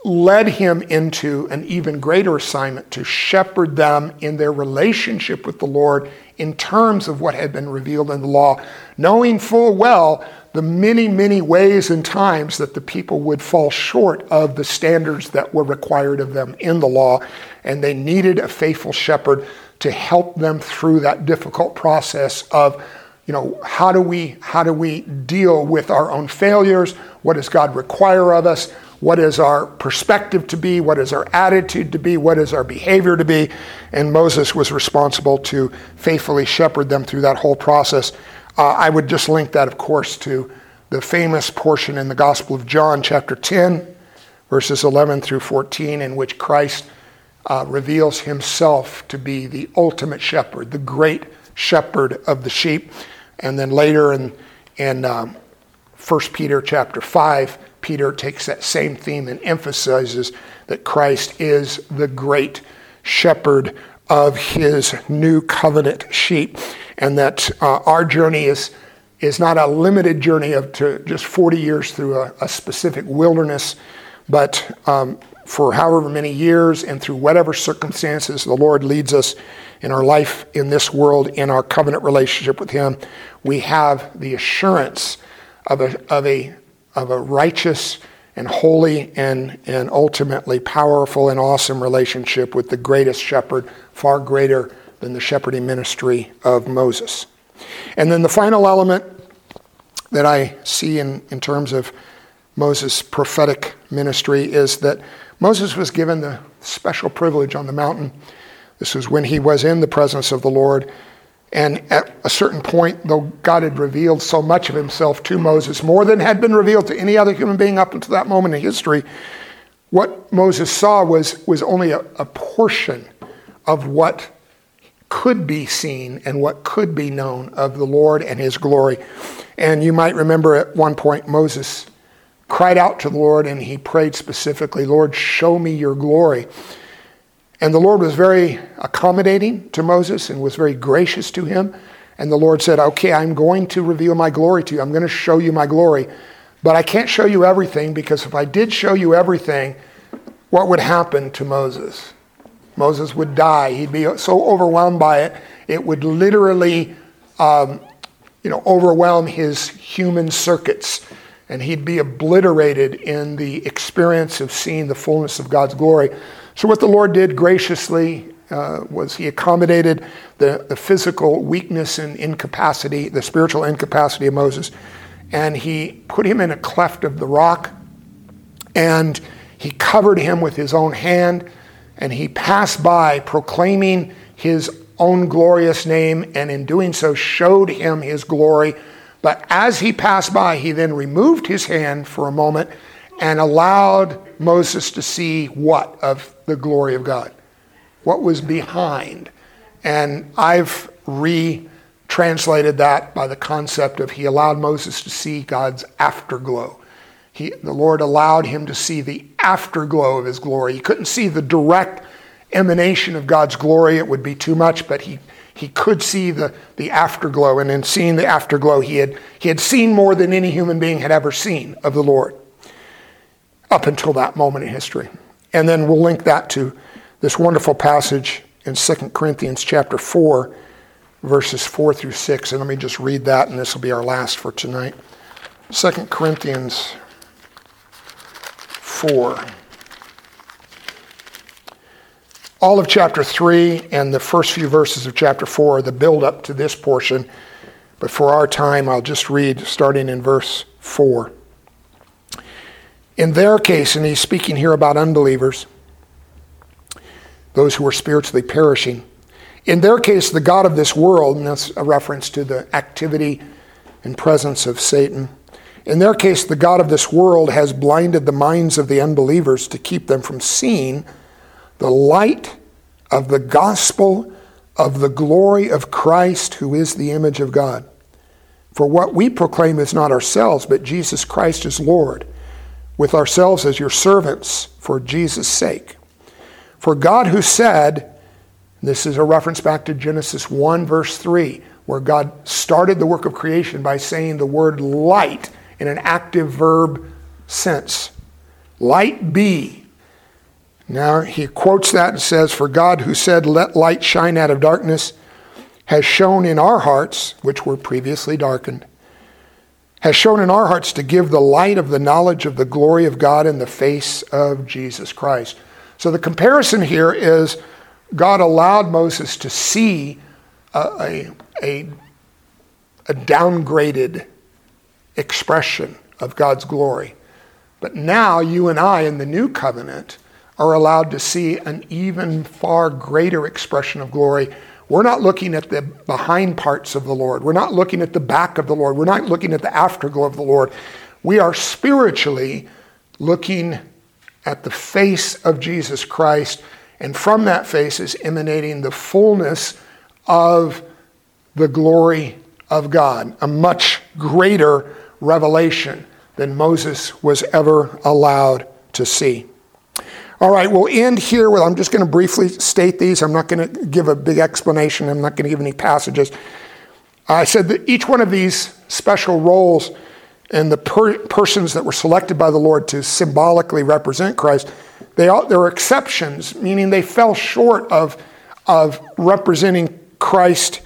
led him into an even greater assignment to shepherd them in their relationship with the Lord in terms of what had been revealed in the law, knowing full well the many, many ways and times that the people would fall short of the standards that were required of them in the law, and they needed a faithful shepherd to help them through that difficult process of you know how do we how do we deal with our own failures? What does god require of us? What is our perspective to be? What is our attitude to be? What is our behavior to be? And moses was responsible to faithfully shepherd them through that whole process uh, I would just link that, of course, to the famous portion in the Gospel of John, chapter 10, verses 11 through 14, in which Christ uh, reveals himself to be the ultimate shepherd, the great shepherd of the sheep. And then later in, in um, 1 Peter chapter 5, Peter takes that same theme and emphasizes that Christ is the great shepherd of his new covenant sheep and that uh, our journey is, is not a limited journey of to just 40 years through a, a specific wilderness, but um, for however many years and through whatever circumstances the Lord leads us in our life in this world, in our covenant relationship with Him, we have the assurance of a, of a, of a righteous and holy and, and ultimately powerful and awesome relationship with the greatest shepherd, far greater than the shepherding ministry of Moses. And then the final element that I see in, in terms of Moses' prophetic ministry is that Moses was given the special privilege on the mountain. This was when he was in the presence of the Lord. And at a certain point, though God had revealed so much of himself to Moses, more than had been revealed to any other human being up until that moment in history, what Moses saw was, was only a, a portion of what could be seen and what could be known of the Lord and his glory. And you might remember at one point Moses cried out to the Lord and he prayed specifically, Lord, show me your glory. And the Lord was very accommodating to Moses and was very gracious to him. And the Lord said, Okay, I'm going to reveal my glory to you. I'm going to show you my glory. But I can't show you everything because if I did show you everything, what would happen to Moses? Moses would die. He'd be so overwhelmed by it, it would literally, um, you know, overwhelm his human circuits, and he'd be obliterated in the experience of seeing the fullness of God's glory. So, what the Lord did graciously uh, was He accommodated the, the physical weakness and incapacity, the spiritual incapacity of Moses, and He put him in a cleft of the rock, and He covered him with His own hand and he passed by proclaiming his own glorious name, and in doing so showed him his glory. But as he passed by, he then removed his hand for a moment and allowed Moses to see what of the glory of God? What was behind? And I've retranslated that by the concept of he allowed Moses to see God's afterglow. He, the Lord allowed him to see the afterglow of his glory. He couldn't see the direct emanation of God's glory, it would be too much, but he, he could see the, the afterglow. And in seeing the afterglow, he had, he had seen more than any human being had ever seen of the Lord up until that moment in history. And then we'll link that to this wonderful passage in 2 Corinthians chapter 4, verses 4 through 6. And let me just read that, and this will be our last for tonight. 2 Corinthians 4. All of chapter 3 and the first few verses of chapter 4 are the build up to this portion, but for our time, I'll just read starting in verse 4. In their case, and he's speaking here about unbelievers, those who are spiritually perishing, in their case, the God of this world, and that's a reference to the activity and presence of Satan in their case, the God of this world has blinded the minds of the unbelievers to keep them from seeing the light of the gospel of the glory of Christ, who is the image of God. For what we proclaim is not ourselves, but Jesus Christ is Lord, with ourselves as your servants for Jesus' sake. For God, who said, this is a reference back to Genesis 1, verse 3, where God started the work of creation by saying the word light in an active verb sense. Light be. Now he quotes that and says, For God who said, Let light shine out of darkness, has shone in our hearts, which were previously darkened, has shone in our hearts to give the light of the knowledge of the glory of God in the face of Jesus Christ. So the comparison here is God allowed Moses to see a, a, a, downgraded expression of God's glory. But now you and I in the new covenant are allowed to see an even far greater expression of glory. We're not looking at the behind parts of the Lord. We're not looking at the back of the Lord. We're not looking at the afterglow of the Lord. We are spiritually looking at the face of Jesus Christ, and from that face is emanating the fullness of the glory of God, a much greater revelation than Moses was ever allowed to see. All right, we'll end here with I'm just going to briefly state these. I'm not going to give a big explanation, I'm not going to give any passages. I said that each one of these special roles and the per- persons that were selected by the Lord to symbolically represent Christ, They all, there are exceptions, meaning they fell short of, of representing Christ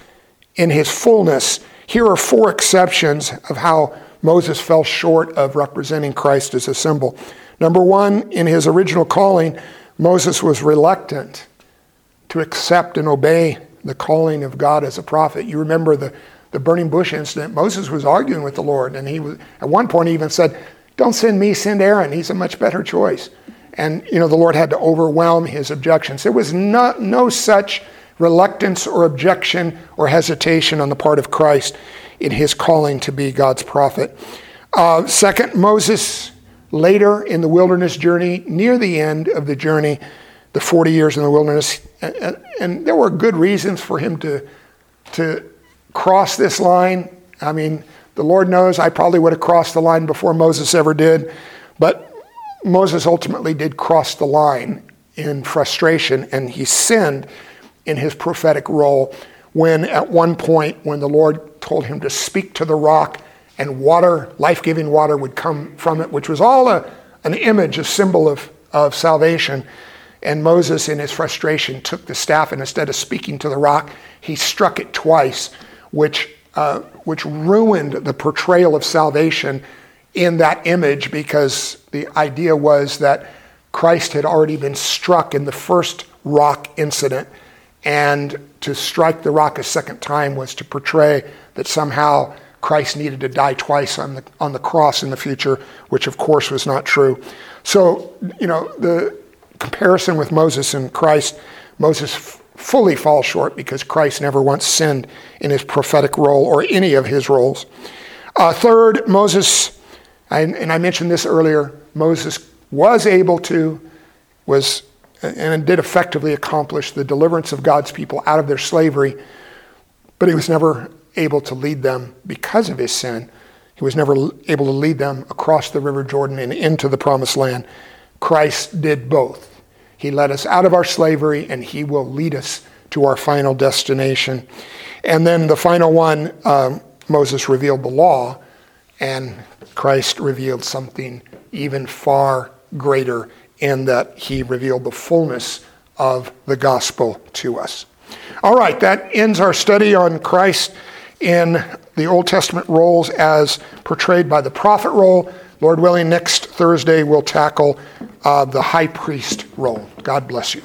in his fullness. Here are four exceptions of how Moses fell short of representing Christ as a symbol. Number one, in his original calling, Moses was reluctant to accept and obey the calling of God as a prophet. You remember the, the burning bush incident. Moses was arguing with the Lord, and he was, at one point he even said, Don't send me, send Aaron. He's a much better choice. And you know, the Lord had to overwhelm his objections. There was no, no such reluctance or objection or hesitation on the part of Christ in his calling to be God's prophet. Uh, second, Moses later in the wilderness journey, near the end of the journey, the 40 years in the wilderness, and, and, there were good reasons for him to, to cross this line. I mean, the Lord knows I probably would have crossed the line before Moses ever did, but Moses ultimately did cross the line in frustration, and he sinned in his prophetic role when, at one point, when the Lord told him to speak to the rock and water, life giving water, would come from it, which was all a, an image, a symbol of, of salvation. And Moses, in his frustration, took the staff and instead of speaking to the rock, he struck it twice, which, uh, which ruined the portrayal of salvation in that image because the idea was that Christ had already been struck in the first rock incident. And to strike the rock a second time was to portray that somehow Christ needed to die twice on the, on the cross in the future, which of course was not true. So, you know, the comparison with Moses and Christ, Moses f- fully falls short because Christ never once sinned in his prophetic role or any of his roles. Uh, third, Moses, I, and I mentioned this earlier, Moses was able to, was, and did effectively accomplish the deliverance of God's people out of their slavery, but he was never able to lead them because of his sin. He was never able to lead them across the River Jordan and into the promised land. Christ did both. He led us out of our slavery, and He will lead us to our final destination. And then the final one, um, Moses revealed the law, and Christ revealed something even far greater in that He revealed the fullness of the gospel to us. All right, that ends our study on Christ in the Old Testament roles as portrayed by the prophet role. Lord willing, next Thursday we'll tackle uh, the high priest role. God bless you.